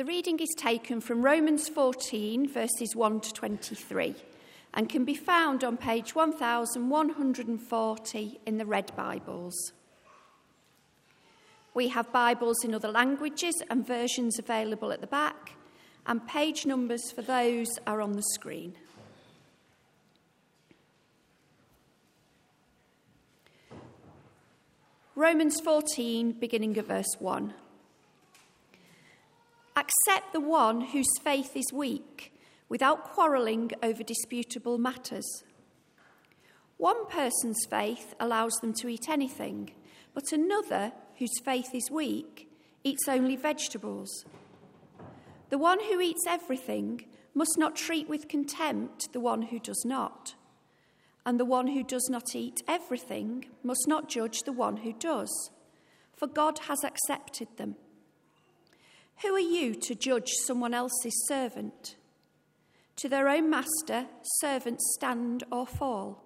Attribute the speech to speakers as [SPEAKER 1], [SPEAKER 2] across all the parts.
[SPEAKER 1] The reading is taken from Romans 14, verses 1 to 23, and can be found on page 1140 in the Red Bibles. We have Bibles in other languages and versions available at the back, and page numbers for those are on the screen. Romans 14, beginning of verse 1. Accept the one whose faith is weak without quarrelling over disputable matters. One person's faith allows them to eat anything, but another, whose faith is weak, eats only vegetables. The one who eats everything must not treat with contempt the one who does not. And the one who does not eat everything must not judge the one who does, for God has accepted them. Who are you to judge someone else's servant? To their own master, servants stand or fall,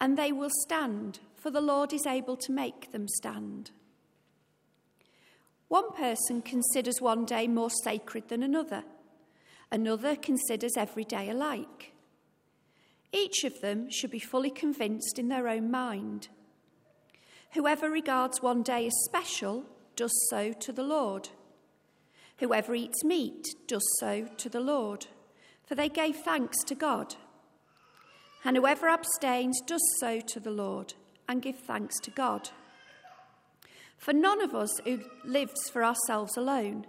[SPEAKER 1] and they will stand, for the Lord is able to make them stand. One person considers one day more sacred than another, another considers every day alike. Each of them should be fully convinced in their own mind. Whoever regards one day as special does so to the Lord. Whoever eats meat does so to the Lord, for they gave thanks to God. And whoever abstains does so to the Lord and give thanks to God. For none of us who lives for ourselves alone,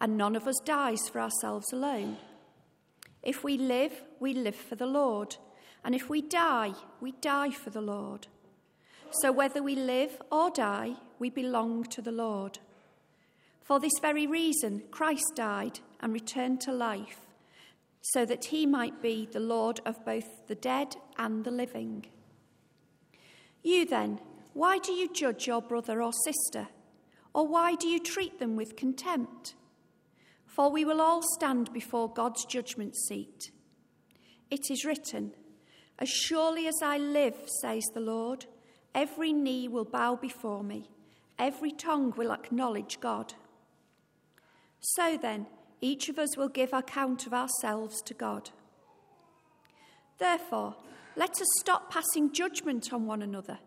[SPEAKER 1] and none of us dies for ourselves alone. If we live, we live for the Lord, and if we die, we die for the Lord. So whether we live or die, we belong to the Lord. For this very reason, Christ died and returned to life, so that he might be the Lord of both the dead and the living. You then, why do you judge your brother or sister? Or why do you treat them with contempt? For we will all stand before God's judgment seat. It is written, As surely as I live, says the Lord, every knee will bow before me, every tongue will acknowledge God. So then, each of us will give account of ourselves to God. Therefore, let us stop passing judgment on one another.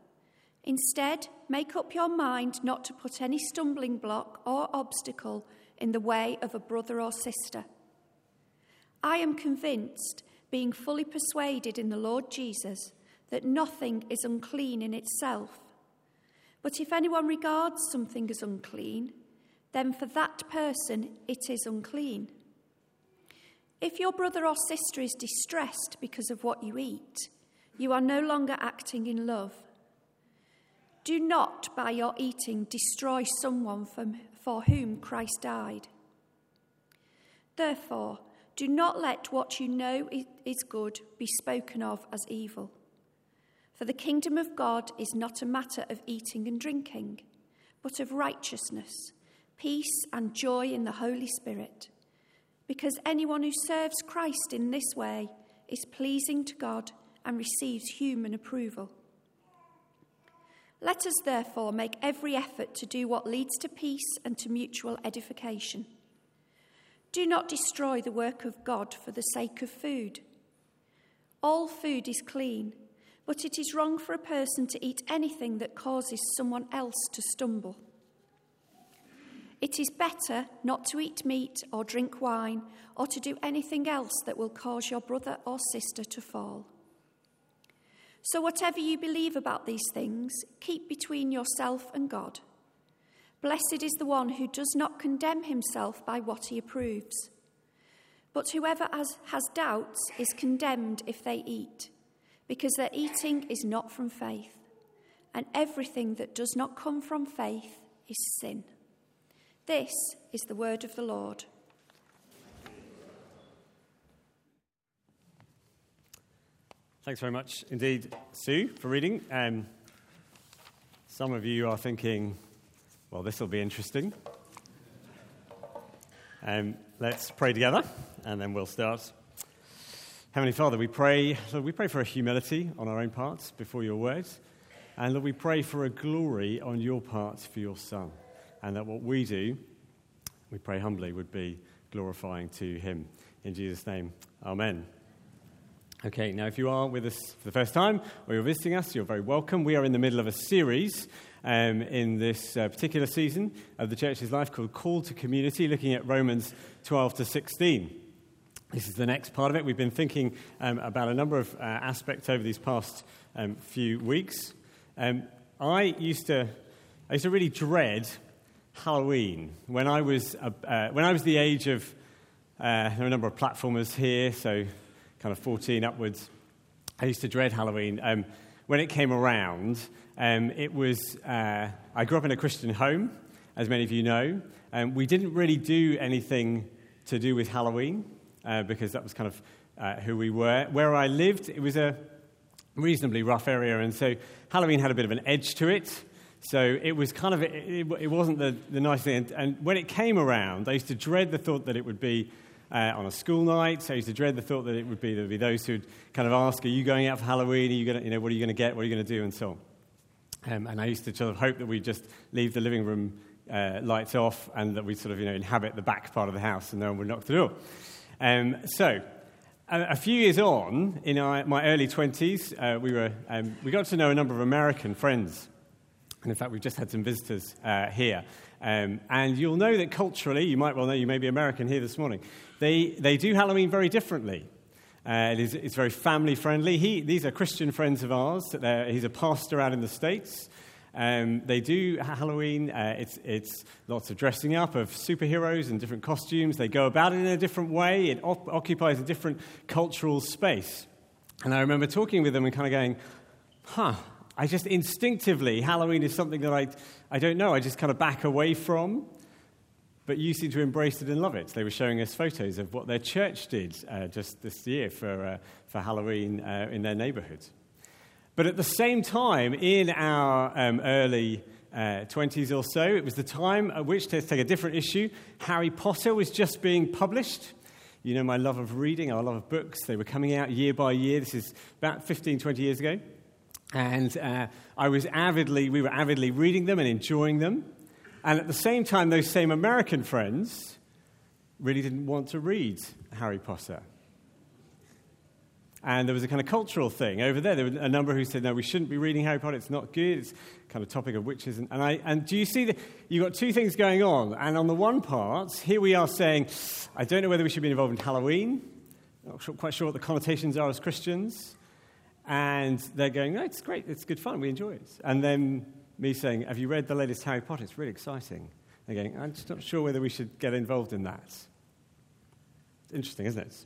[SPEAKER 1] Instead, make up your mind not to put any stumbling block or obstacle in the way of a brother or sister. I am convinced, being fully persuaded in the Lord Jesus, that nothing is unclean in itself. But if anyone regards something as unclean, then for that person it is unclean. If your brother or sister is distressed because of what you eat, you are no longer acting in love. Do not, by your eating, destroy someone for whom Christ died. Therefore, do not let what you know is good be spoken of as evil. For the kingdom of God is not a matter of eating and drinking, but of righteousness, peace, and joy in the Holy Spirit. Because anyone who serves Christ in this way is pleasing to God and receives human approval. Let us therefore make every effort to do what leads to peace and to mutual edification. Do not destroy the work of God for the sake of food. All food is clean, but it is wrong for a person to eat anything that causes someone else to stumble. It is better not to eat meat or drink wine or to do anything else that will cause your brother or sister to fall. So, whatever you believe about these things, keep between yourself and God. Blessed is the one who does not condemn himself by what he approves. But whoever has, has doubts is condemned if they eat, because their eating is not from faith. And everything that does not come from faith is sin. This is the word of the Lord.
[SPEAKER 2] Thanks very much indeed, Sue, for reading. Um, some of you are thinking, well, this will be interesting. Um, let's pray together, and then we'll start. Heavenly Father, we pray, Lord, we pray for a humility on our own parts before your words, and Lord, we pray for a glory on your part for your Son, and that what we do we pray humbly, would be glorifying to Him. In Jesus' name, Amen. Okay, now if you are with us for the first time or you're visiting us, you're very welcome. We are in the middle of a series um, in this uh, particular season of the church's life called Call to Community, looking at Romans 12 to 16. This is the next part of it. We've been thinking um, about a number of uh, aspects over these past um, few weeks. Um, I used to, I used to really dread Halloween when I was uh, when I was the age of. Uh, there are a number of platformers here, so kind of 14 upwards. I used to dread Halloween. Um, when it came around, um, it was. Uh, I grew up in a Christian home, as many of you know. Um, we didn't really do anything to do with Halloween uh, because that was kind of uh, who we were. Where I lived, it was a reasonably rough area, and so Halloween had a bit of an edge to it. So it was kind of, it, it wasn't the, the nice thing. And, when it came around, I used to dread the thought that it would be uh, on a school night. I used to dread the thought that it would be, there would be those who'd kind of ask, are you going out for Halloween? Are you going to, you know, what are you going to get? What are you going to do? And so on. Um, and I used to sort of hope that we'd just leave the living room uh, lights off and that we'd sort of, you know, inhabit the back part of the house and no one would knock the door. Um, so a, few years on, in our, my early 20s, uh, we, were, um, we got to know a number of American friends. And in fact, we've just had some visitors uh, here. Um, and you'll know that culturally, you might well know, you may be American here this morning, they, they do Halloween very differently. Uh, it is, it's very family friendly. He, these are Christian friends of ours. he's a pastor out in the States. Um, they do Halloween. Uh, it's, it's lots of dressing up of superheroes and different costumes. They go about it in a different way. It op- occupies a different cultural space. And I remember talking with them and kind of going, huh, I just instinctively, Halloween is something that I, I don't know, I just kind of back away from. But you seem to embrace it and love it. They were showing us photos of what their church did uh, just this year for, uh, for Halloween uh, in their neighborhood. But at the same time, in our um, early uh, 20s or so, it was the time at which, to take a different issue, Harry Potter was just being published. You know my love of reading, our love of books. They were coming out year by year. This is about 15, 20 years ago. And uh, I was avidly, we were avidly reading them and enjoying them. And at the same time, those same American friends really didn't want to read Harry Potter. And there was a kind of cultural thing over there. There were a number who said, no, we shouldn't be reading Harry Potter. It's not good. It's kind of topic of witches. And, I, and do you see that you've got two things going on? And on the one part, here we are saying, I don't know whether we should be involved in Halloween. Not quite sure what the connotations are as Christians. And they're going, no, it's great. It's good fun. We enjoy it. And then me saying, have you read the latest Harry Potter? It's really exciting. They're going, I'm just not sure whether we should get involved in that. It's Interesting, isn't it?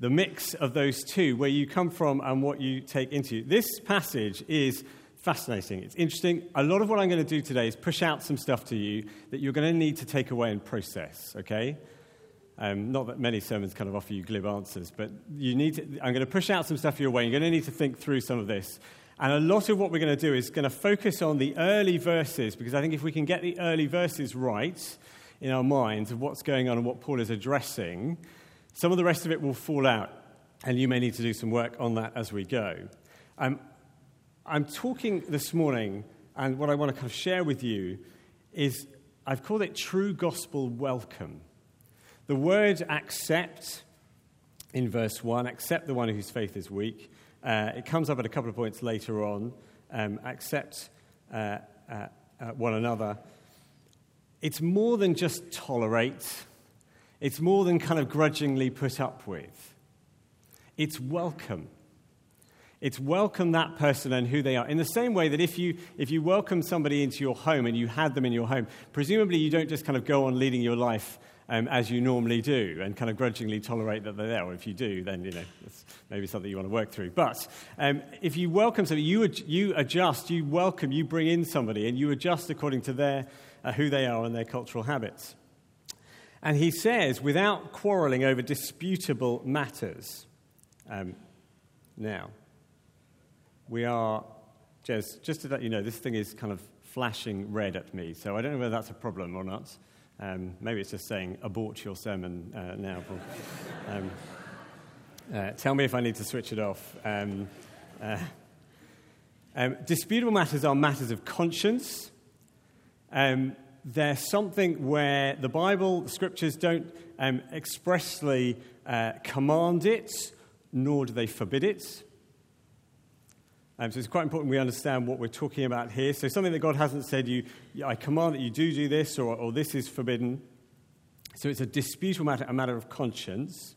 [SPEAKER 2] the mix of those two, where you come from and what you take into. You. This passage is fascinating. It's interesting. A lot of what I'm going to do today is push out some stuff to you that you're going to need to take away and process, okay? Um, not that many sermons kind of offer you glib answers, but you need to, I'm going to push out some stuff your way. You're going to need to think through some of this. And a lot of what we're going to do is going to focus on the early verses, because I think if we can get the early verses right in our minds of what's going on and what Paul is addressing, some of the rest of it will fall out, and you may need to do some work on that as we go. Um, I'm talking this morning, and what I want to kind of share with you is I've called it true gospel welcome. The word accept in verse 1, accept the one whose faith is weak. Uh, it comes up at a couple of points later on. Um, accept uh, uh, uh one another. It's more than just tolerate it's more than kind of grudgingly put up with. It's welcome. It's welcome that person and who they are. In the same way that if you, if you welcome somebody into your home and you had them in your home, presumably you don't just kind of go on leading your life um, as you normally do and kind of grudgingly tolerate that they're there. Or if you do, then, you know, it's maybe something you want to work through. But um, if you welcome somebody, you, ad- you adjust, you welcome, you bring in somebody, and you adjust according to their, uh, who they are and their cultural habits. And he says, without quarreling over disputable matters. Um, now, we are, Jez, just to let you know, this thing is kind of flashing red at me, so I don't know whether that's a problem or not. Um, maybe it's just saying, abort your sermon uh, now. um, uh, tell me if I need to switch it off. Um, uh, um, disputable matters are matters of conscience. Um, they're something where the Bible, the scriptures don't um, expressly uh, command it, nor do they forbid it. Um, so it's quite important we understand what we're talking about here. So something that God hasn't said, you, I command that you do do this, or, or this is forbidden. So it's a disputable matter, a matter of conscience.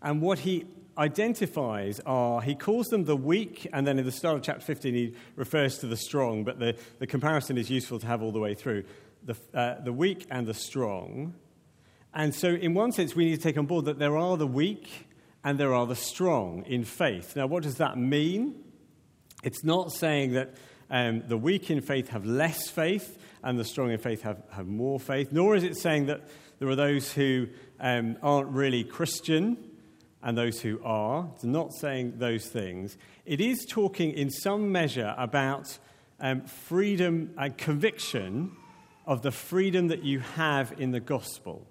[SPEAKER 2] And what he identifies are, he calls them the weak, and then in the start of chapter 15, he refers to the strong, but the, the comparison is useful to have all the way through. The, uh, the weak and the strong. And so, in one sense, we need to take on board that there are the weak and there are the strong in faith. Now, what does that mean? It's not saying that um, the weak in faith have less faith and the strong in faith have, have more faith, nor is it saying that there are those who um, aren't really Christian and those who are. It's not saying those things. It is talking in some measure about um, freedom and conviction of the freedom that you have in the gospel.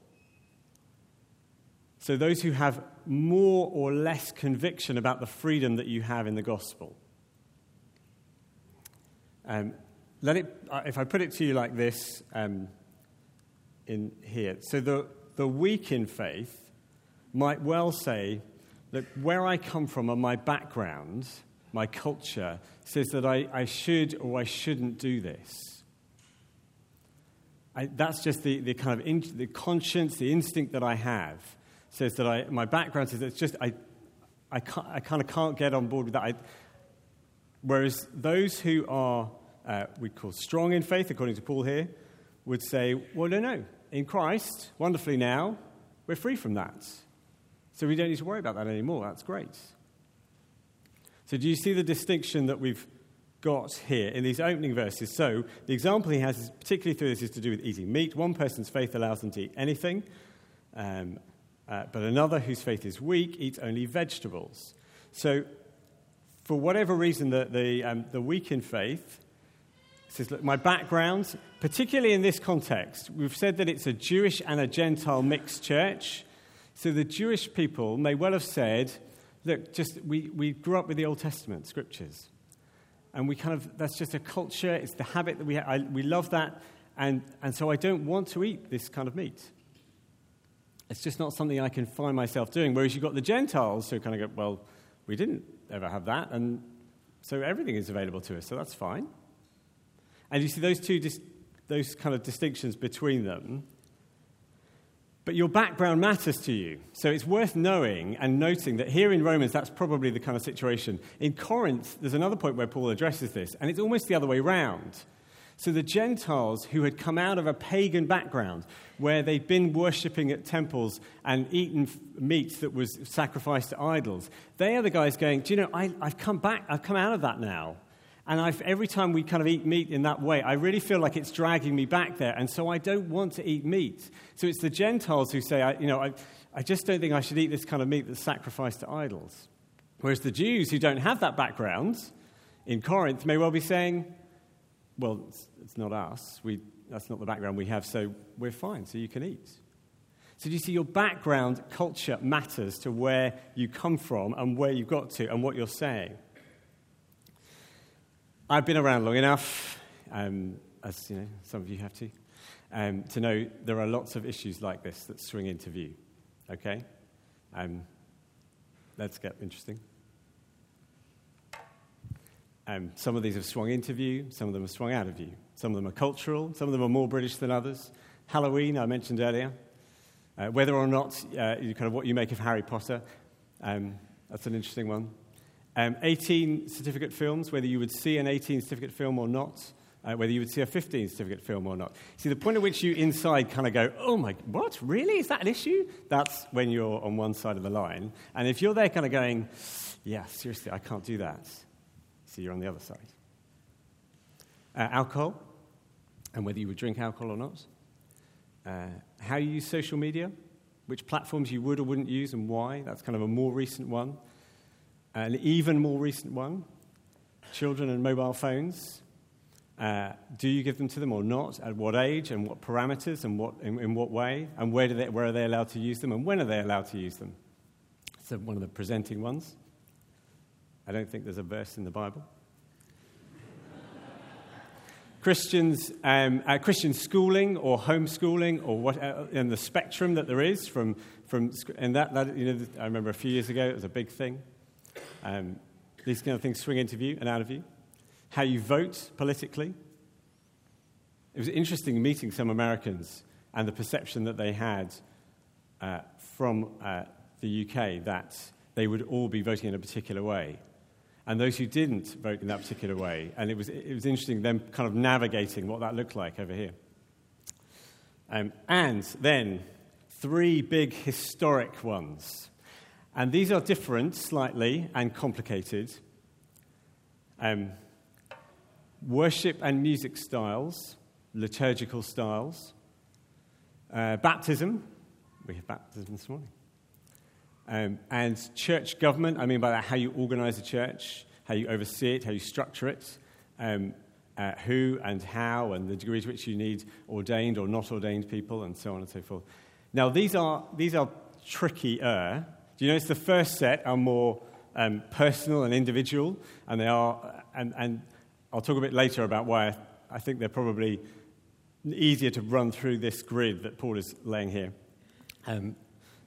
[SPEAKER 2] So, those who have more or less conviction about the freedom that you have in the gospel. Um, let it, uh, if I put it to you like this um, in here. So the, the weak in faith might well say that where I come from and my background, my culture, says that I, I should or I shouldn't do this. I, that's just the, the kind of in, the conscience, the instinct that I have says that I, my background says it's just I, I, I kind of can't get on board with that. I, Whereas those who are, uh, we call strong in faith, according to Paul here, would say, well, no, no. In Christ, wonderfully now, we're free from that. So we don't need to worry about that anymore. That's great. So, do you see the distinction that we've got here in these opening verses? So, the example he has, is, particularly through this, is to do with eating meat. One person's faith allows them to eat anything, um, uh, but another whose faith is weak eats only vegetables. So, for whatever reason, the, the, um, the weak in faith says, Look, my background, particularly in this context, we've said that it's a Jewish and a Gentile mixed church. So the Jewish people may well have said, Look, just we, we grew up with the Old Testament scriptures. And we kind of, that's just a culture, it's the habit that we have. We love that. And, and so I don't want to eat this kind of meat. It's just not something I can find myself doing. Whereas you've got the Gentiles who kind of go, well, we didn't ever have that. And so everything is available to us, so that's fine. And you see those two, dis- those kind of distinctions between them. But your background matters to you. So it's worth knowing and noting that here in Romans, that's probably the kind of situation. In Corinth, there's another point where Paul addresses this, and it's almost the other way round. So the Gentiles who had come out of a pagan background, where they'd been worshipping at temples and eaten meat that was sacrificed to idols, they are the guys going, Do you know, I, have come back, I've come out of that now. And I've, every time we kind of eat meat in that way, I really feel like it's dragging me back there. And so I don't want to eat meat. So it's the Gentiles who say, I, you know, I, I just don't think I should eat this kind of meat that's sacrificed to idols. Whereas the Jews who don't have that background in Corinth may well be saying, well, it's, it's not us. We, that's not the background we have, so we're fine, so you can eat. So, do you see your background culture matters to where you come from and where you've got to and what you're saying? I've been around long enough, um, as you know, some of you have to, um, to know there are lots of issues like this that swing into view. Okay? Um, let's get interesting. Um, some of these have swung into view, some of them have swung out of view. Some of them are cultural, some of them are more British than others. Halloween, I mentioned earlier. Uh, whether or not uh, kind of what you make of Harry Potter, um, that's an interesting one. Um, 18 certificate films, whether you would see an 18 certificate film or not, uh, whether you would see a 15 certificate film or not. See, the point at which you inside kind of go, oh my, what? Really? Is that an issue? That's when you're on one side of the line. And if you're there kind of going, yeah, seriously, I can't do that so you're on the other side. Uh, alcohol, and whether you would drink alcohol or not. Uh, how you use social media, which platforms you would or wouldn't use and why. That's kind of a more recent one. An even more recent one children and mobile phones. Uh, do you give them to them or not? At what age and what parameters and what, in, in what way? And where, they, where are they allowed to use them and when are they allowed to use them? So, one of the presenting ones. I don't think there's a verse in the Bible. Christians, um, uh, Christian schooling or homeschooling or what, uh, in the spectrum that there is from, from and that, that, you know, I remember a few years ago it was a big thing. Um, these kind of things swing into view and out of view. How you vote politically. It was interesting meeting some Americans and the perception that they had uh, from uh, the UK that they would all be voting in a particular way and those who didn't vote in that particular way. And it was, it was interesting them kind of navigating what that looked like over here. Um, and then three big historic ones. And these are different slightly and complicated. Um, worship and music styles, liturgical styles, uh, baptism. We have baptism this morning. Um, and church government, I mean by that how you organize a church, how you oversee it, how you structure it, um, uh, who and how, and the degree to which you need ordained or not ordained people, and so on and so forth. Now, these are, these are trickier. Do you notice the first set are more um, personal and individual, and they are, and, and I'll talk a bit later about why I, I think they're probably easier to run through this grid that Paul is laying here. Um,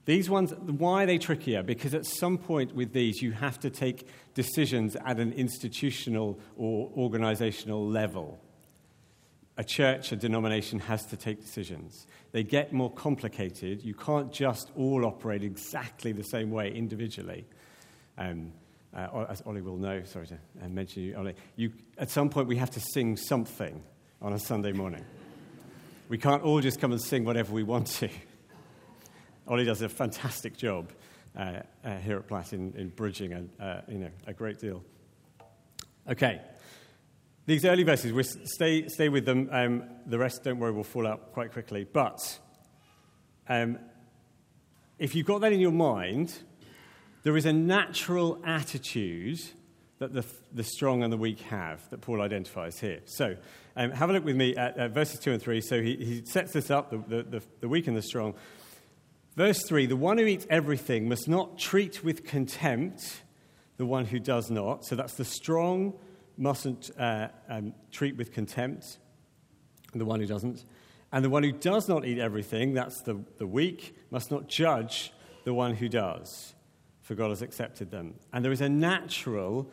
[SPEAKER 2] these ones, why are they trickier? Because at some point with these, you have to take decisions at an institutional or organizational level. A church, a denomination has to take decisions. They get more complicated. You can't just all operate exactly the same way individually. Um, uh, as Ollie will know, sorry to uh, mention you, Ollie, you, at some point we have to sing something on a Sunday morning. We can't all just come and sing whatever we want to. Ollie does a fantastic job uh, uh, here at Platt in, in bridging and, uh, you know, a great deal. Okay. These early verses, we stay, stay with them. Um, the rest, don't worry, will fall out quite quickly. But um, if you've got that in your mind, there is a natural attitude that the, the strong and the weak have that Paul identifies here. So um, have a look with me at, at, verses 2 and 3. So he, he sets this up, the, the, the weak and the strong. Verse 3 The one who eats everything must not treat with contempt the one who does not. So that's the strong mustn't uh, um, treat with contempt the one who doesn't. And the one who does not eat everything, that's the, the weak, must not judge the one who does, for God has accepted them. And there is a natural,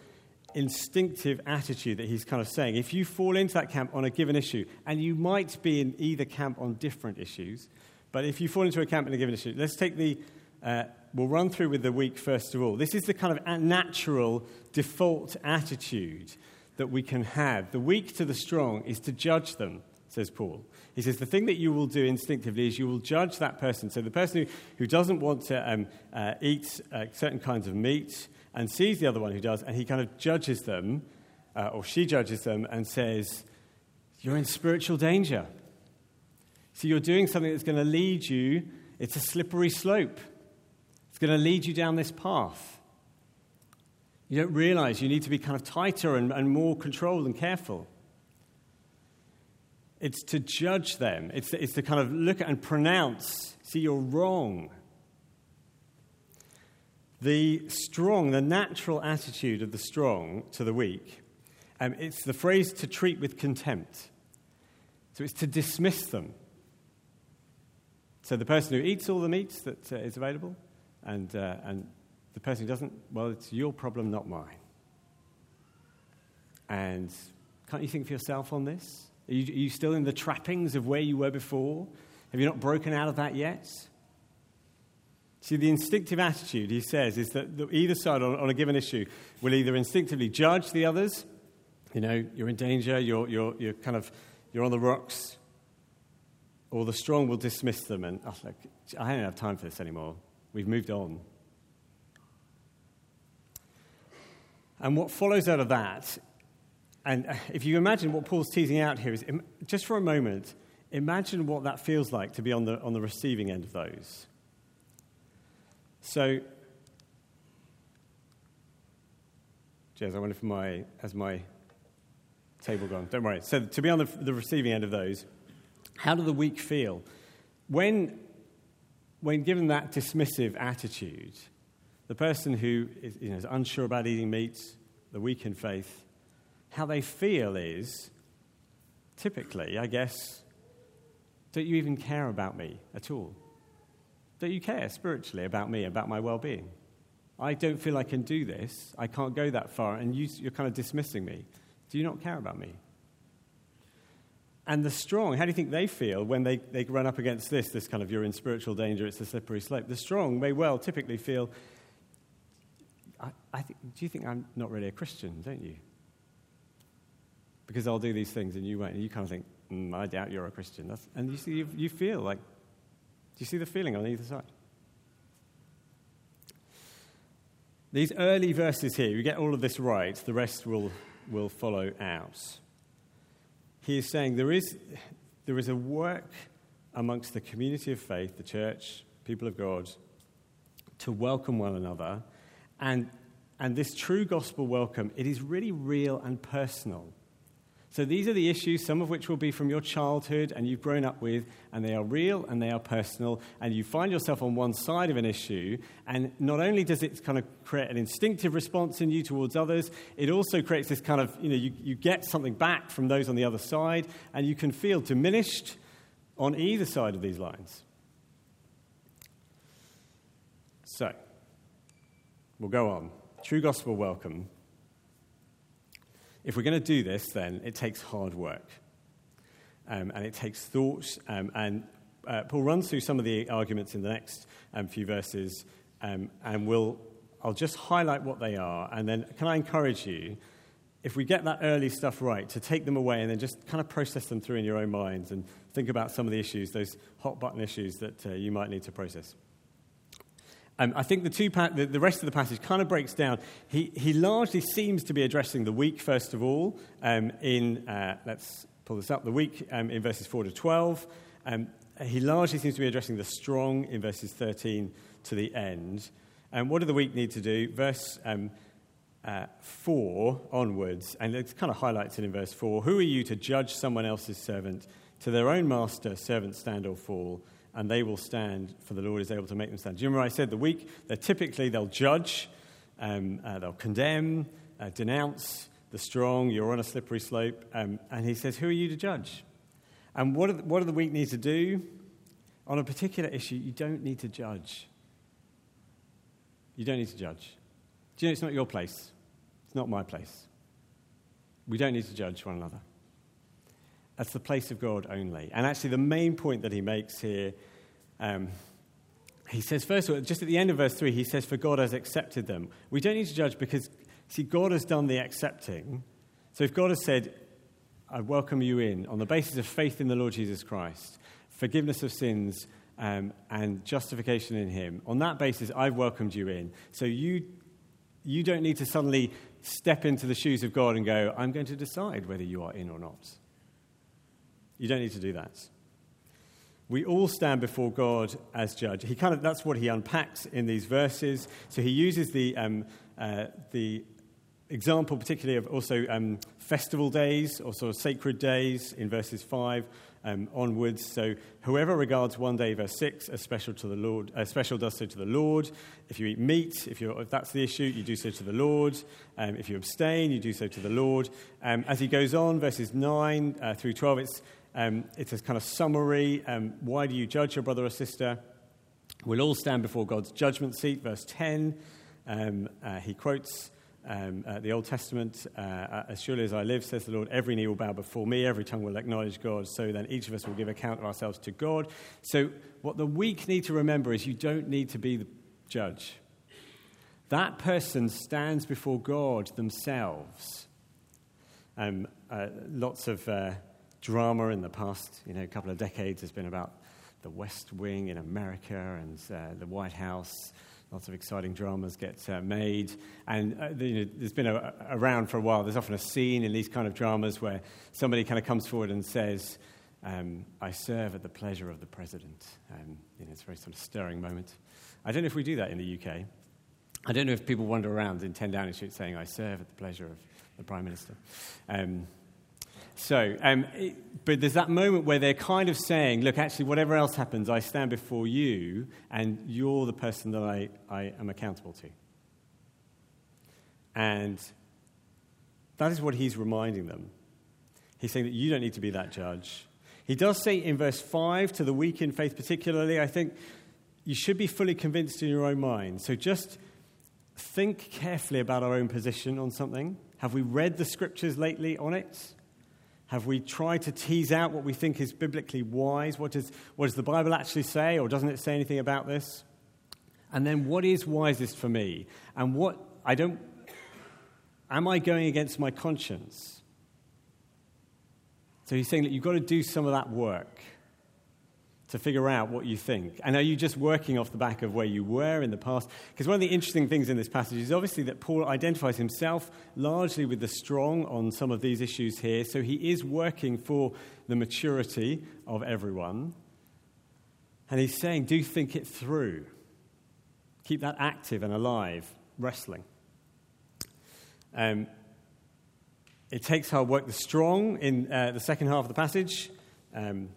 [SPEAKER 2] instinctive attitude that he's kind of saying. If you fall into that camp on a given issue, and you might be in either camp on different issues, but if you fall into a camp in a given issue, let's take the, uh, we'll run through with the weak first of all. This is the kind of natural default attitude that we can have. The weak to the strong is to judge them, says Paul. He says the thing that you will do instinctively is you will judge that person. So the person who, who doesn't want to um, uh, eat uh, certain kinds of meat and sees the other one who does, and he kind of judges them, uh, or she judges them, and says, You're in spiritual danger. So you're doing something that's going to lead you, it's a slippery slope. It's going to lead you down this path. You don't realize you need to be kind of tighter and, and more controlled and careful. It's to judge them, it's, it's to kind of look at and pronounce, see, you're wrong. The strong, the natural attitude of the strong to the weak, um, it's the phrase to treat with contempt. So it's to dismiss them. So the person who eats all the meat that uh, is available, and, uh, and the person who doesn't, well, it's your problem, not mine. And can't you think for yourself on this? Are you, are you still in the trappings of where you were before? Have you not broken out of that yet? See, the instinctive attitude, he says, is that either side on, on, a given issue will either instinctively judge the others, you know, you're in danger, you're, you're, you're kind of, you're on the rocks, or the strong will dismiss them and, oh, look, I don't have time for this anymore. We've moved on. And what follows out of that, and uh, if you imagine what Paul's teasing out here, is just for a moment, imagine what that feels like to be on the, on the receiving end of those. So, Jez, I wonder if my, has my table gone? Don't worry. So, to be on the, the receiving end of those, how do the weak feel? When, when given that dismissive attitude, the person who is, you know, is unsure about eating meat, the weak in faith, how they feel is typically, I guess, don't you even care about me at all? Don't you care spiritually about me, about my well being? I don't feel I can do this. I can't go that far, and you, you're kind of dismissing me. Do you not care about me? And the strong, how do you think they feel when they, they run up against this, this kind of you're in spiritual danger, it's a slippery slope? The strong may well typically feel, I, I think, do you think I'm not really a Christian, don't you? Because I'll do these things and you won't. And you kind of think, mm, I doubt you're a Christian. That's, and you, see, you, you feel like, do you see the feeling on either side? These early verses here, you get all of this right, the rest will, will follow out. He is saying there is, there is a work amongst the community of faith, the church, people of God, to welcome one another. And, and this true gospel welcome, it is really real and personal. So these are the issues, some of which will be from your childhood and you've grown up with, and they are real and they are personal, and you find yourself on one side of an issue, and not only does it kind of create an instinctive response in you towards others, it also creates this kind of, you know, you, you get something back from those on the other side, and you can feel diminished on either side of these lines. So, we'll go on. True gospel welcome if we're going to do this, then it takes hard work. Um, and it takes thought. Um, and uh, Paul runs through some of the arguments in the next um, few verses, um, and we'll, I'll just highlight what they are. And then, can I encourage you, if we get that early stuff right, to take them away and then just kind of process them through in your own minds and think about some of the issues, those hot button issues that uh, you might need to process. Um, I think the, two pa- the, the, rest of the passage kind of breaks down. He, he largely seems to be addressing the weak, first of all, um, in, uh, let's pull this up, the weak um, in verses 4 to 12. Um, he largely seems to be addressing the strong in verses 13 to the end. And what do the weak need to do? Verse um, uh, 4 onwards, and it kind of highlights it in verse 4 Who are you to judge someone else's servant? To their own master, servants stand or fall and they will stand, for the Lord is able to make them stand. Do you remember I said the weak, they're typically, they'll judge, um, uh, they'll condemn, uh, denounce the strong, you're on a slippery slope. Um, and he says, Who are you to judge? And what, the, what do the weak need to do? On a particular issue, you don't need to judge. You don't need to judge. Do you know it's not your place? It's not my place. We don't need to judge one another. That's the place of God only. And actually, the main point that he makes here, um, he says, first of all, just at the end of verse 3, he says, For God has accepted them. We don't need to judge because, see, God has done the accepting. So if God has said, I welcome you in on the basis of faith in the Lord Jesus Christ, forgiveness of sins, um, and justification in Him, on that basis, I've welcomed you in. So you, you don't need to suddenly step into the shoes of God and go, I'm going to decide whether you are in or not. You don't need to do that. We all stand before God as judge. He kind of, that's what he unpacks in these verses. So he uses the, um, uh, the example, particularly of also um, festival days or sort of sacred days in verses 5 um, onwards. So whoever regards one day, verse 6, as special to the Lord, special does so to the Lord. If you eat meat, if, if that's the issue, you do so to the Lord. Um, if you abstain, you do so to the Lord. Um, as he goes on, verses 9 uh, through 12, it's um, it's a kind of summary. Um, why do you judge your brother or sister? We'll all stand before God's judgment seat. Verse 10, um, uh, he quotes um, uh, the Old Testament uh, As surely as I live, says the Lord, every knee will bow before me, every tongue will acknowledge God. So then each of us will give account of ourselves to God. So, what the weak need to remember is you don't need to be the judge. That person stands before God themselves. Um, uh, lots of uh, drama in the past, you know, couple of decades has been about the West Wing in America and uh, the White House. Lots of exciting dramas get uh, made. And uh, you know, there's been a, around for a while. There's often a scene in these kind of dramas where somebody kind of comes forward and says, um, I serve at the pleasure of the president. Um, you know, it's a very sort of stirring moment. I don't know if we do that in the UK. I don't know if people wander around in 10 Downing Street saying, I serve at the pleasure of the Prime Minister. Um, so, um, but there's that moment where they're kind of saying, look, actually, whatever else happens, I stand before you, and you're the person that I, I am accountable to. And that is what he's reminding them. He's saying that you don't need to be that judge. He does say in verse 5 to the weak in faith, particularly, I think you should be fully convinced in your own mind. So just think carefully about our own position on something. Have we read the scriptures lately on it? Have we tried to tease out what we think is biblically wise? What, is, what does the Bible actually say, or doesn't it say anything about this? And then, what is wisest for me? And what I don't, am I going against my conscience? So he's saying that you've got to do some of that work to figure out what you think. And are you just working off the back of where you were in the past? Because one of the interesting things in this passage is obviously that Paul identifies himself largely with the strong on some of these issues here. So he is working for the maturity of everyone. And he's saying, do think it through. Keep that active and alive, wrestling. Um, it takes hard work. The strong in uh, the second half of the passage. Um,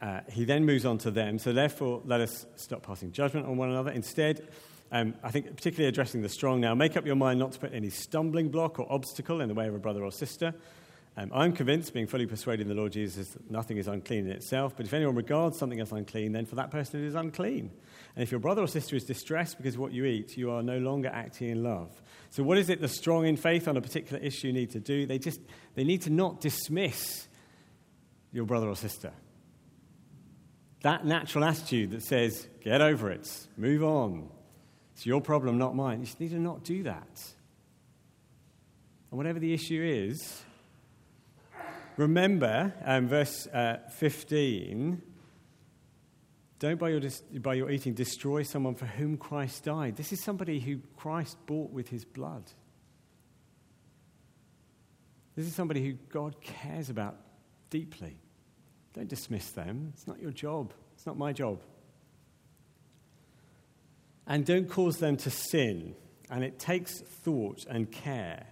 [SPEAKER 2] uh, he then moves on to them. So, therefore, let us stop passing judgment on one another. Instead, um, I think particularly addressing the strong now, make up your mind not to put any stumbling block or obstacle in the way of a brother or sister. Um, I'm convinced, being fully persuaded in the Lord Jesus, that nothing is unclean in itself. But if anyone regards something as unclean, then for that person it is unclean. And if your brother or sister is distressed because of what you eat, you are no longer acting in love. So, what is it the strong in faith on a particular issue need to do? They just they need to not dismiss your brother or sister. That natural attitude that says, get over it, move on. It's your problem, not mine. You just need to not do that. And whatever the issue is, remember, um, verse uh, 15 don't by your, dis- by your eating destroy someone for whom Christ died. This is somebody who Christ bought with his blood. This is somebody who God cares about deeply. Don't dismiss them. It's not your job, it's not my job. And don't cause them to sin. And it takes thought and care.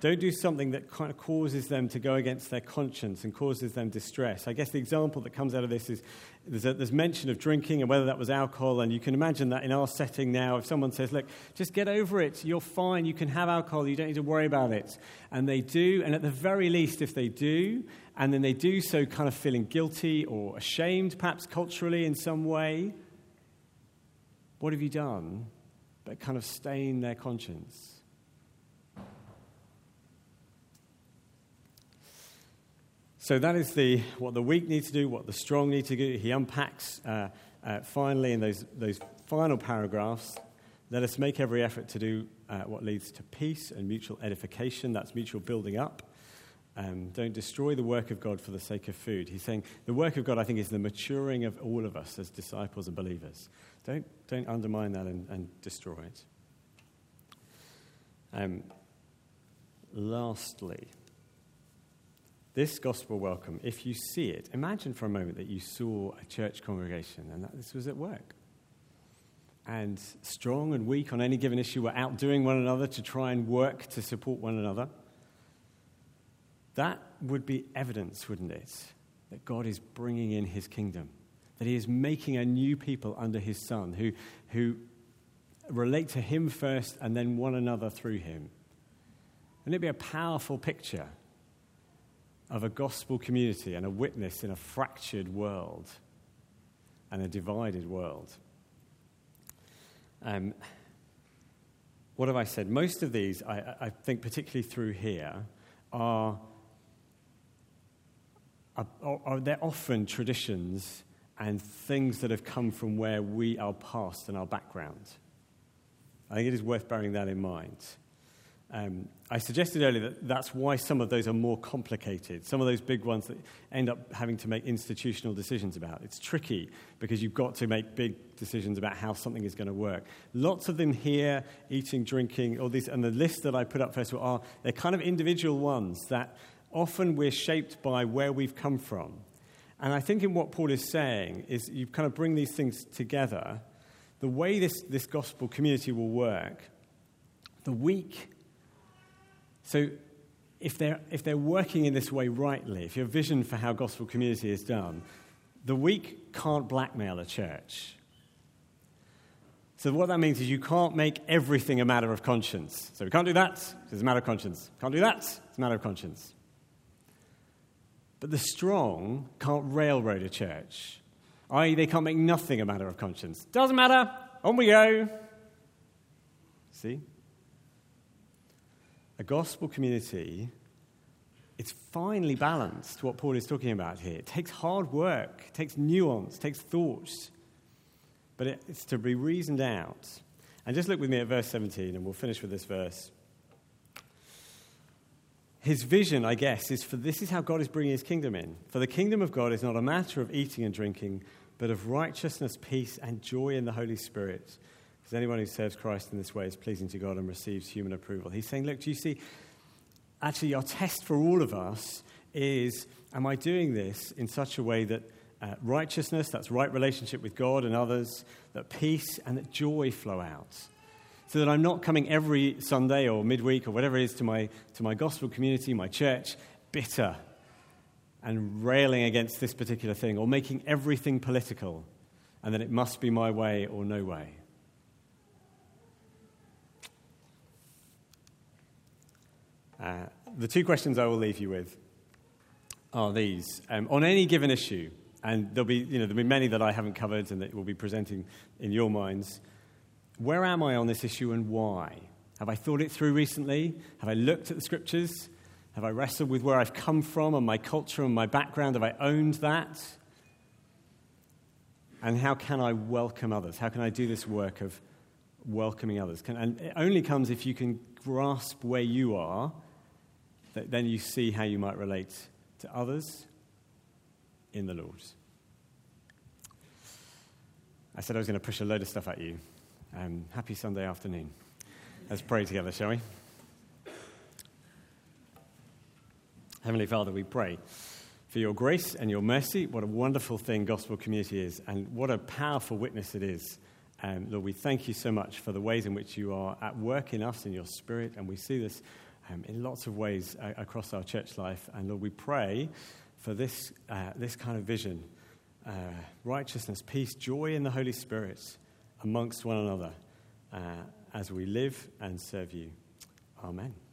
[SPEAKER 2] Don't do something that kind of causes them to go against their conscience and causes them distress. I guess the example that comes out of this is there's, a, there's mention of drinking and whether that was alcohol. And you can imagine that in our setting now, if someone says, Look, just get over it, you're fine, you can have alcohol, you don't need to worry about it. And they do, and at the very least, if they do, and then they do so kind of feeling guilty or ashamed, perhaps culturally in some way, what have you done but kind of stain their conscience? So that is the, what the weak need to do, what the strong need to do. He unpacks uh, uh, finally in those, those final paragraphs. Let us make every effort to do uh, what leads to peace and mutual edification. That's mutual building up. Um, don't destroy the work of God for the sake of food. He's saying the work of God, I think, is the maturing of all of us as disciples and believers. Don't, don't undermine that and, and destroy it. Um, lastly, this gospel welcome, if you see it, imagine for a moment that you saw a church congregation and that this was at work. And strong and weak on any given issue were outdoing one another to try and work to support one another. That would be evidence, wouldn't it, that God is bringing in his kingdom, that he is making a new people under his Son who, who relate to him first and then one another through him. Wouldn't it be a powerful picture of a gospel community and a witness in a fractured world and a divided world. Um, what have I said? Most of these, I, I think, particularly through here, are, are, are, they're often traditions and things that have come from where we are past and our background. I think it is worth bearing that in mind. Um, I suggested earlier that that's why some of those are more complicated. Some of those big ones that end up having to make institutional decisions about. It's tricky because you've got to make big decisions about how something is going to work. Lots of them here, eating, drinking, all these, and the list that I put up first of all are they're kind of individual ones that often we're shaped by where we've come from. And I think in what Paul is saying is you kind of bring these things together. The way this, this gospel community will work, the weak so, if they're, if they're working in this way rightly, if your vision for how gospel community is done, the weak can't blackmail a church. So, what that means is you can't make everything a matter of conscience. So, we can't do that, it's a matter of conscience. Can't do that, it's a matter of conscience. But the strong can't railroad a church, i.e., they can't make nothing a matter of conscience. Doesn't matter, on we go. See? A gospel community, it's finely balanced, what Paul is talking about here. It takes hard work, it takes nuance, it takes thought but it's to be reasoned out. And just look with me at verse 17, and we'll finish with this verse. His vision, I guess, is for this is how God is bringing his kingdom in. For the kingdom of God is not a matter of eating and drinking, but of righteousness, peace, and joy in the Holy Spirit. Because anyone who serves Christ in this way is pleasing to God and receives human approval. He's saying, Look, do you see? Actually, our test for all of us is Am I doing this in such a way that uh, righteousness, that's right relationship with God and others, that peace and that joy flow out. So that I'm not coming every Sunday or midweek or whatever it is to my, to my gospel community, my church, bitter and railing against this particular thing or making everything political and then it must be my way or no way. Uh, the two questions I will leave you with are these. Um, on any given issue, and there'll be, you know, there'll be many that I haven't covered and that will be presenting in your minds. Where am I on this issue and why? Have I thought it through recently? Have I looked at the scriptures? Have I wrestled with where I've come from and my culture and my background? Have I owned that? And how can I welcome others? How can I do this work of welcoming others? Can, and it only comes if you can grasp where you are, that then you see how you might relate to others in the Lord. I said I was going to push a load of stuff at you. Um, happy Sunday afternoon. Let's pray together, shall we? Heavenly Father, we pray for your grace and your mercy. What a wonderful thing gospel community is, and what a powerful witness it is. Um, Lord, we thank you so much for the ways in which you are at work in us in your spirit, and we see this um, in lots of ways uh, across our church life. And Lord, we pray for this, uh, this kind of vision uh, righteousness, peace, joy in the Holy Spirit amongst one another uh, as we live and serve you. Amen.